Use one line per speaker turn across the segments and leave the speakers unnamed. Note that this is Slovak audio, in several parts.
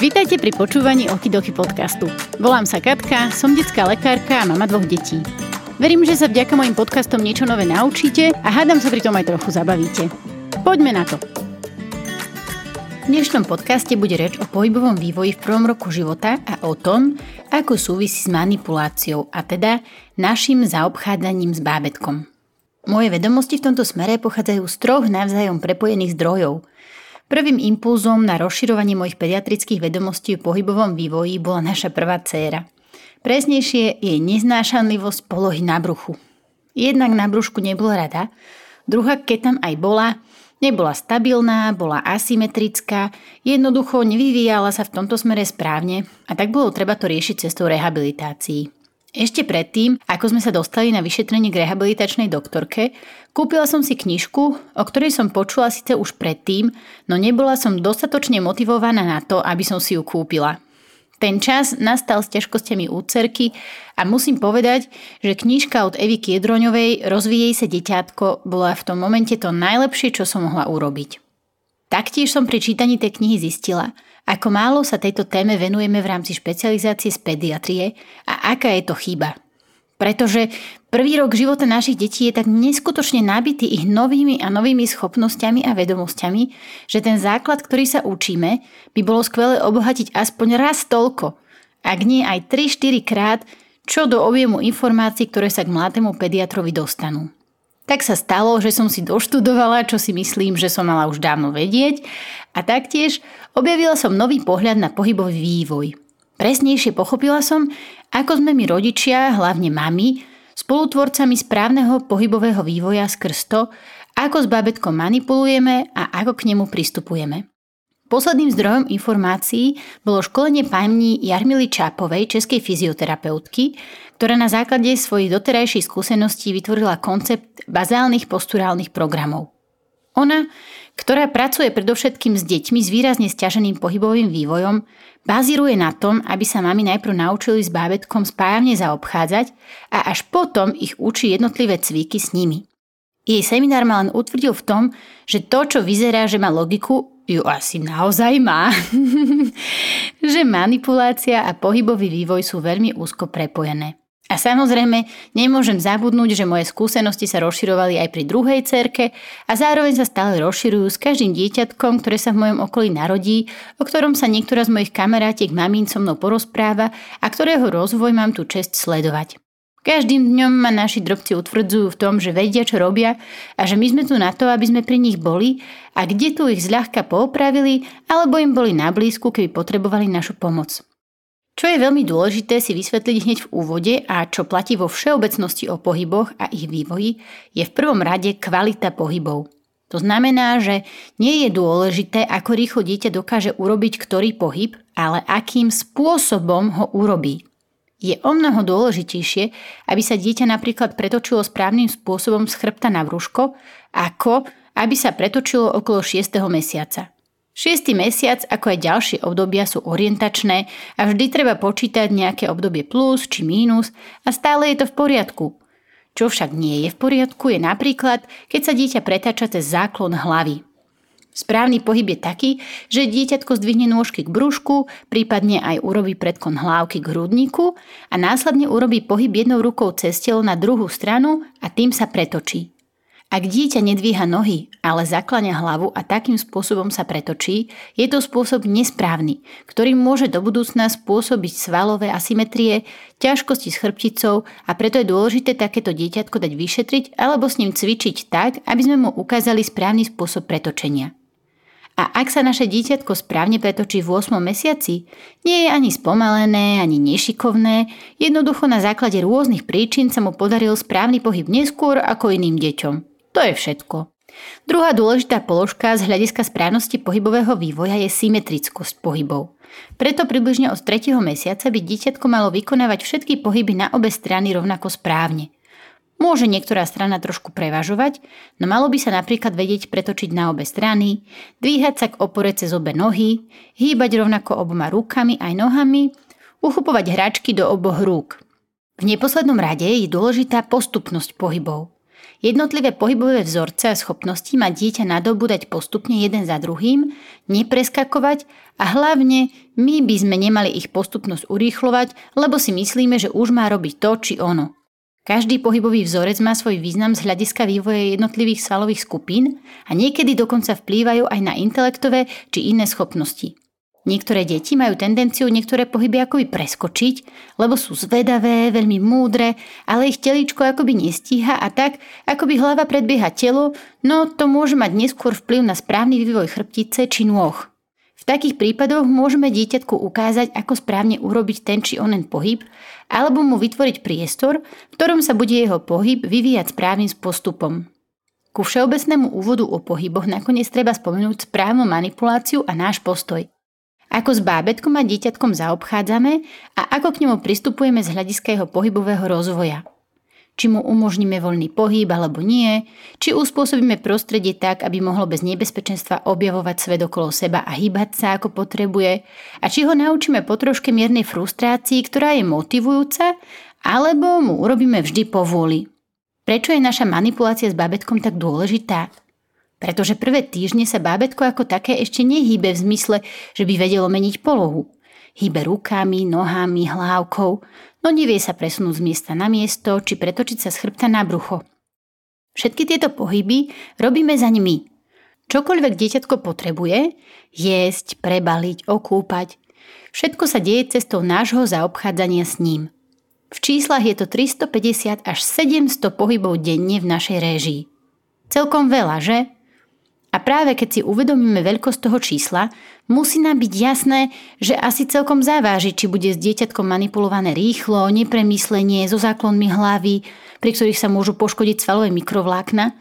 Vítajte pri počúvaní Okidoky podcastu. Volám sa Katka, som detská lekárka a mama dvoch detí. Verím, že sa vďaka mojim podcastom niečo nové naučíte a hádam sa pri tom aj trochu zabavíte. Poďme na to. V dnešnom podcaste bude reč o pohybovom vývoji v prvom roku života a o tom, ako súvisí s manipuláciou a teda našim zaobchádzaním s bábetkom. Moje vedomosti v tomto smere pochádzajú z troch navzájom prepojených zdrojov. Prvým impulzom na rozširovanie mojich pediatrických vedomostí o pohybovom vývoji bola naša prvá dcéra. Presnejšie je neznášanlivosť polohy na bruchu. Jednak na brúšku nebola rada, druhá, keď tam aj bola, Nebola stabilná, bola asymetrická, jednoducho nevyvíjala sa v tomto smere správne a tak bolo treba to riešiť cestou rehabilitácií. Ešte predtým, ako sme sa dostali na vyšetrenie k rehabilitačnej doktorke, kúpila som si knižku, o ktorej som počula síce už predtým, no nebola som dostatočne motivovaná na to, aby som si ju kúpila. Ten čas nastal s ťažkosťami úcerky a musím povedať, že knižka od Evy Kiedroňovej Rozvíjej sa deťátko bola v tom momente to najlepšie, čo som mohla urobiť. Taktiež som pri čítaní tej knihy zistila, ako málo sa tejto téme venujeme v rámci špecializácie z pediatrie aká je to chyba – pretože prvý rok života našich detí je tak neskutočne nabitý ich novými a novými schopnosťami a vedomosťami, že ten základ, ktorý sa učíme, by bolo skvelé obohatiť aspoň raz toľko, ak nie aj 3-4 krát, čo do objemu informácií, ktoré sa k mladému pediatrovi dostanú. Tak sa stalo, že som si doštudovala, čo si myslím, že som mala už dávno vedieť a taktiež objavila som nový pohľad na pohybový vývoj – Presnejšie pochopila som, ako sme my rodičia, hlavne mami, spolutvorcami správneho pohybového vývoja skrz to, ako s babetkom manipulujeme a ako k nemu pristupujeme. Posledným zdrojom informácií bolo školenie pani Jarmily Čápovej, českej fyzioterapeutky, ktorá na základe svojich doterajších skúseností vytvorila koncept bazálnych posturálnych programov. Ona, ktorá pracuje predovšetkým s deťmi s výrazne stiaženým pohybovým vývojom, bazíruje na tom, aby sa mami najprv naučili s bábetkom správne zaobchádzať a až potom ich učí jednotlivé cviky s nimi. Jej seminár ma len utvrdil v tom, že to, čo vyzerá, že má logiku, ju asi naozaj má. že manipulácia a pohybový vývoj sú veľmi úzko prepojené. A samozrejme, nemôžem zabudnúť, že moje skúsenosti sa rozširovali aj pri druhej cerke a zároveň sa stále rozširujú s každým dieťatkom, ktoré sa v mojom okolí narodí, o ktorom sa niektorá z mojich kamarátiek mamín so mnou porozpráva a ktorého rozvoj mám tu čest sledovať. Každým dňom ma naši drobci utvrdzujú v tom, že vedia, čo robia a že my sme tu na to, aby sme pri nich boli a kde tu ich zľahka poopravili alebo im boli na blízku, keby potrebovali našu pomoc. Čo je veľmi dôležité si vysvetliť hneď v úvode a čo platí vo všeobecnosti o pohyboch a ich vývoji, je v prvom rade kvalita pohybov. To znamená, že nie je dôležité, ako rýchlo dieťa dokáže urobiť ktorý pohyb, ale akým spôsobom ho urobí. Je o mnoho dôležitejšie, aby sa dieťa napríklad pretočilo správnym spôsobom z chrbta na vrúško, ako aby sa pretočilo okolo 6. mesiaca. Šiestý mesiac, ako aj ďalšie obdobia, sú orientačné a vždy treba počítať nejaké obdobie plus či mínus a stále je to v poriadku. Čo však nie je v poriadku je napríklad, keď sa dieťa pretáča cez záklon hlavy. Správny pohyb je taký, že dieťatko zdvihne nôžky k brúšku, prípadne aj urobí predkon hlávky k hrudníku a následne urobí pohyb jednou rukou cez telo na druhú stranu a tým sa pretočí. Ak dieťa nedvíha nohy, ale zaklania hlavu a takým spôsobom sa pretočí, je to spôsob nesprávny, ktorý môže do budúcna spôsobiť svalové asymetrie, ťažkosti s chrbticou a preto je dôležité takéto dieťatko dať vyšetriť alebo s ním cvičiť tak, aby sme mu ukázali správny spôsob pretočenia. A ak sa naše dieťatko správne pretočí v 8 mesiaci, nie je ani spomalené, ani nešikovné, jednoducho na základe rôznych príčin sa mu podaril správny pohyb neskôr ako iným deťom. To je všetko. Druhá dôležitá položka z hľadiska správnosti pohybového vývoja je symetrickosť pohybov. Preto približne od 3. mesiaca by dieťatko malo vykonávať všetky pohyby na obe strany rovnako správne. Môže niektorá strana trošku prevažovať, no malo by sa napríklad vedieť pretočiť na obe strany, dvíhať sa k opore cez obe nohy, hýbať rovnako oboma rukami aj nohami, uchopovať hračky do oboch rúk. V neposlednom rade je dôležitá postupnosť pohybov. Jednotlivé pohybové vzorce a schopnosti má dieťa nadobúdať postupne jeden za druhým, nepreskakovať a hlavne my by sme nemali ich postupnosť urýchlovať, lebo si myslíme, že už má robiť to či ono. Každý pohybový vzorec má svoj význam z hľadiska vývoja jednotlivých svalových skupín a niekedy dokonca vplývajú aj na intelektové či iné schopnosti. Niektoré deti majú tendenciu niektoré pohyby akoby preskočiť, lebo sú zvedavé, veľmi múdre, ale ich telíčko akoby nestíha a tak, akoby hlava predbieha telo, no to môže mať neskôr vplyv na správny vývoj chrbtice či nôh. V takých prípadoch môžeme dieťatku ukázať, ako správne urobiť ten či onen pohyb, alebo mu vytvoriť priestor, v ktorom sa bude jeho pohyb vyvíjať správnym postupom. Ku všeobecnému úvodu o pohyboch nakoniec treba spomenúť správnu manipuláciu a náš postoj – ako s bábetkom a dieťatkom zaobchádzame a ako k nemu pristupujeme z hľadiska jeho pohybového rozvoja. Či mu umožníme voľný pohyb alebo nie, či uspôsobíme prostredie tak, aby mohlo bez nebezpečenstva objavovať svet okolo seba a hýbať sa ako potrebuje, a či ho naučíme po troške miernej frustrácii, ktorá je motivujúca, alebo mu urobíme vždy povôli. Prečo je naša manipulácia s bábetkom tak dôležitá? Pretože prvé týždne sa bábetko ako také ešte nehýbe v zmysle, že by vedelo meniť polohu. Hýbe rukami, nohami, hlávkou, no nevie sa presunúť z miesta na miesto či pretočiť sa z chrbta na brucho. Všetky tieto pohyby robíme za nimi. Čokoľvek dieťatko potrebuje, jesť, prebaliť, okúpať, všetko sa deje cestou nášho zaobchádzania s ním. V číslach je to 350 až 700 pohybov denne v našej réžii. Celkom veľa, že? A práve keď si uvedomíme veľkosť toho čísla, musí nám byť jasné, že asi celkom záváži, či bude s dieťatkom manipulované rýchlo, nepremyslenie, so záklonmi hlavy, pri ktorých sa môžu poškodiť svalové mikrovlákna,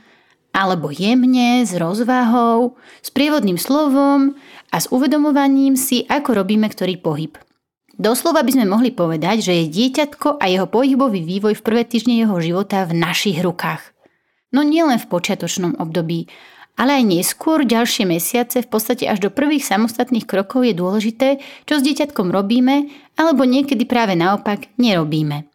alebo jemne, s rozvahou, s prievodným slovom a s uvedomovaním si, ako robíme ktorý pohyb. Doslova by sme mohli povedať, že je dieťatko a jeho pohybový vývoj v prvé týždne jeho života v našich rukách. No nielen v počiatočnom období, ale aj neskôr, ďalšie mesiace, v podstate až do prvých samostatných krokov je dôležité, čo s dieťatkom robíme, alebo niekedy práve naopak nerobíme.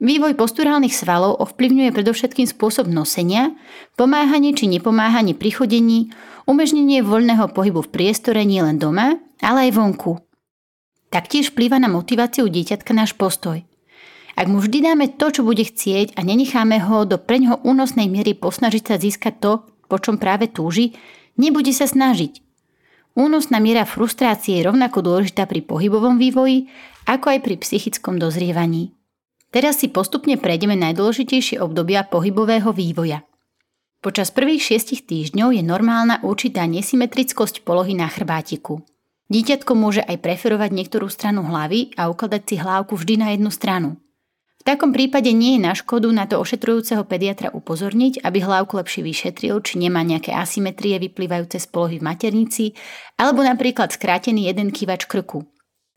Vývoj posturálnych svalov ovplyvňuje predovšetkým spôsob nosenia, pomáhanie či nepomáhanie pri chodení, umožnenie voľného pohybu v priestore nielen doma, ale aj vonku. Taktiež vplýva na motiváciu dieťatka náš postoj. Ak mu vždy dáme to, čo bude chcieť a nenecháme ho do preňho únosnej miery posnažiť sa získať to, po čom práve túži, nebude sa snažiť. Únosná miera frustrácie je rovnako dôležitá pri pohybovom vývoji, ako aj pri psychickom dozrievaní. Teraz si postupne prejdeme najdôležitejšie obdobia pohybového vývoja. Počas prvých šiestich týždňov je normálna určitá nesymetrickosť polohy na chrbátiku. Dieťatko môže aj preferovať niektorú stranu hlavy a ukladať si hlávku vždy na jednu stranu. V takom prípade nie je na škodu na to ošetrujúceho pediatra upozorniť, aby hlavku lepšie vyšetril, či nemá nejaké asymetrie vyplývajúce z polohy v maternici, alebo napríklad skrátený jeden kývač krku.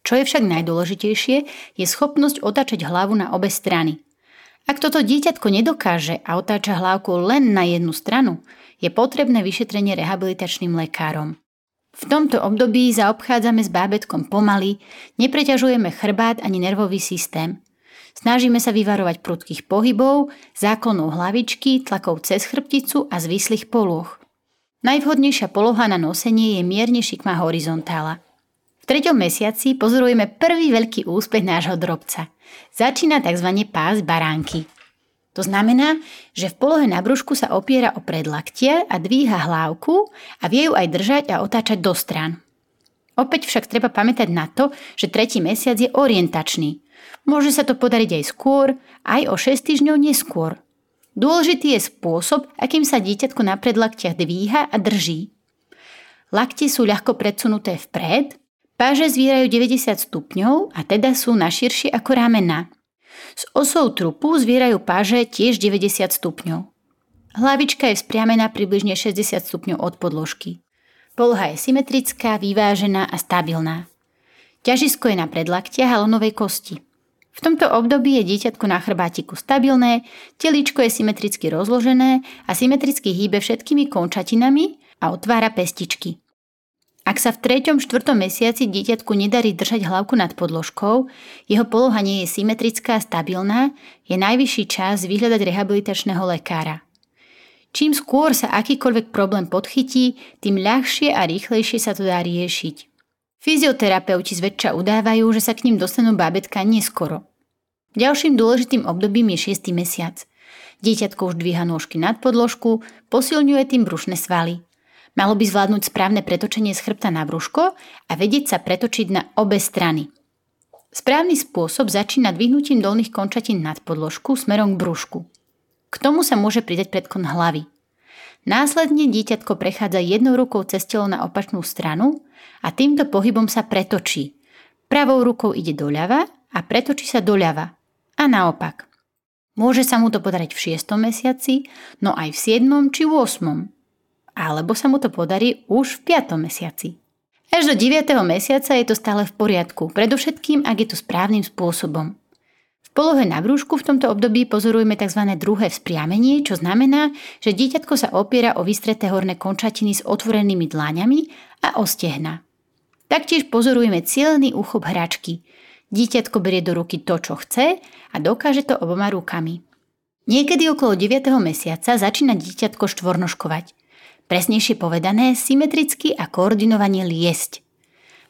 Čo je však najdôležitejšie, je schopnosť otáčať hlavu na obe strany. Ak toto dieťatko nedokáže a otáča hlavku len na jednu stranu, je potrebné vyšetrenie rehabilitačným lekárom. V tomto období zaobchádzame s bábetkom pomaly, nepreťažujeme chrbát ani nervový systém – Snažíme sa vyvarovať prudkých pohybov, záklonov hlavičky, tlakov cez chrbticu a zvislých poloh. Najvhodnejšia poloha na nosenie je mierne šikma horizontála. V treťom mesiaci pozorujeme prvý veľký úspech nášho drobca. Začína tzv. pás baránky. To znamená, že v polohe na brúšku sa opiera o predlaktie a dvíha hlávku a vie ju aj držať a otáčať do stran. Opäť však treba pamätať na to, že tretí mesiac je orientačný. Môže sa to podariť aj skôr, aj o 6 týždňov neskôr. Dôležitý je spôsob, akým sa dieťatko na predlaktiach dvíha a drží. Lakte sú ľahko predsunuté vpred, páže zvírajú 90 stupňov a teda sú naširšie ako ramena. S osou trupu zvierajú páže tiež 90 stupňov. Hlavička je vzpriamená približne 60 stupňov od podložky. Poloha je symetrická, vyvážená a stabilná. Ťažisko je na predlaktiach a lonovej kosti. V tomto období je dieťatko na chrbátiku stabilné, telíčko je symetricky rozložené a symetricky hýbe všetkými končatinami a otvára pestičky. Ak sa v 3. 4. mesiaci dieťatku nedarí držať hlavku nad podložkou, jeho poloha nie je symetrická a stabilná, je najvyšší čas vyhľadať rehabilitačného lekára. Čím skôr sa akýkoľvek problém podchytí, tým ľahšie a rýchlejšie sa to dá riešiť. Fyzioterapeuti zväčša udávajú, že sa k ním dostanú bábetka neskoro. Ďalším dôležitým obdobím je 6. mesiac. Dieťatko už dvíha nôžky nad podložku, posilňuje tým brušné svaly. Malo by zvládnuť správne pretočenie z chrbta na brúško a vedieť sa pretočiť na obe strany. Správny spôsob začína dvihnutím dolných končatín nad podložku smerom k brúšku. K tomu sa môže pridať predkon hlavy. Následne dieťatko prechádza jednou rukou cez telo na opačnú stranu a týmto pohybom sa pretočí. Pravou rukou ide doľava a pretočí sa doľava. A naopak. Môže sa mu to podariť v 6. mesiaci, no aj v 7. či 8. Alebo sa mu to podarí už v 5. mesiaci. Až do 9. mesiaca je to stále v poriadku, predovšetkým ak je to správnym spôsobom polohe na brúšku v tomto období pozorujeme tzv. druhé vzpriamenie, čo znamená, že dieťatko sa opiera o vystreté horné končatiny s otvorenými dláňami a o stehna. Taktiež pozorujeme cieľný úchop hračky. Dieťatko berie do ruky to, čo chce a dokáže to oboma rukami. Niekedy okolo 9. mesiaca začína dieťatko štvornoškovať. Presnejšie povedané, symetricky a koordinovane liesť.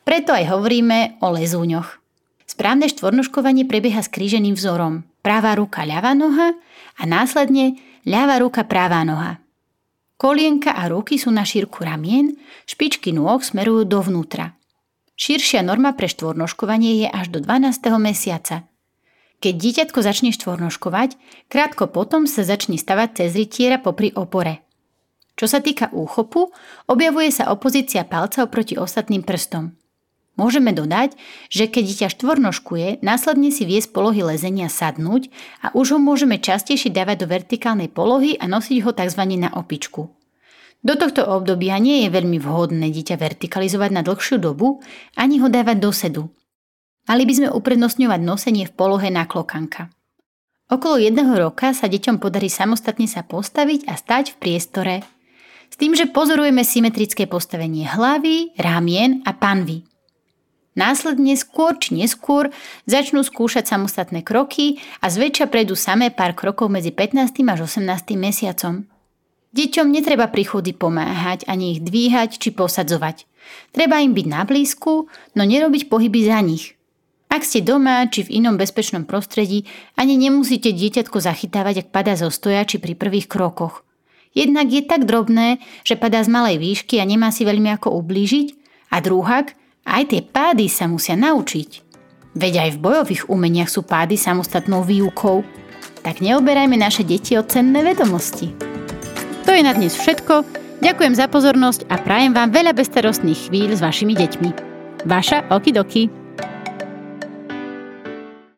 Preto aj hovoríme o lezúňoch. Správne štvornoškovanie prebieha s kríženým vzorom. Pravá ruka, ľavá noha a následne ľavá ruka, pravá noha. Kolienka a ruky sú na šírku ramien, špičky nôh smerujú dovnútra. Širšia norma pre štvornoškovanie je až do 12. mesiaca. Keď dieťatko začne štvornoškovať, krátko potom sa začne stavať cez rytiera popri opore. Čo sa týka úchopu, objavuje sa opozícia palca oproti ostatným prstom. Môžeme dodať, že keď dieťa štvornožkuje, následne si vie z polohy lezenia sadnúť a už ho môžeme častejšie dávať do vertikálnej polohy a nosiť ho tzv. na opičku. Do tohto obdobia nie je veľmi vhodné dieťa vertikalizovať na dlhšiu dobu ani ho dávať do sedu. Mali by sme uprednostňovať nosenie v polohe na klokanka. Okolo jedného roka sa deťom podarí samostatne sa postaviť a stať v priestore. S tým, že pozorujeme symetrické postavenie hlavy, rámien a panvy. Následne skôr či neskôr začnú skúšať samostatné kroky a zväčša prejdú samé pár krokov medzi 15. až 18. mesiacom. Deťom netreba pri chody pomáhať ani ich dvíhať či posadzovať. Treba im byť na blízku, no nerobiť pohyby za nich. Ak ste doma či v inom bezpečnom prostredí, ani nemusíte dieťatko zachytávať, ak padá zo stoja či pri prvých krokoch. Jednak je tak drobné, že padá z malej výšky a nemá si veľmi ako ublížiť, a druhák, aj tie pády sa musia naučiť. Veď aj v bojových umeniach sú pády samostatnou výukou. Tak neoberajme naše deti o cenné vedomosti. To je na dnes všetko. Ďakujem za pozornosť a prajem vám veľa bestarostných chvíľ s vašimi deťmi. Vaša Okidoki.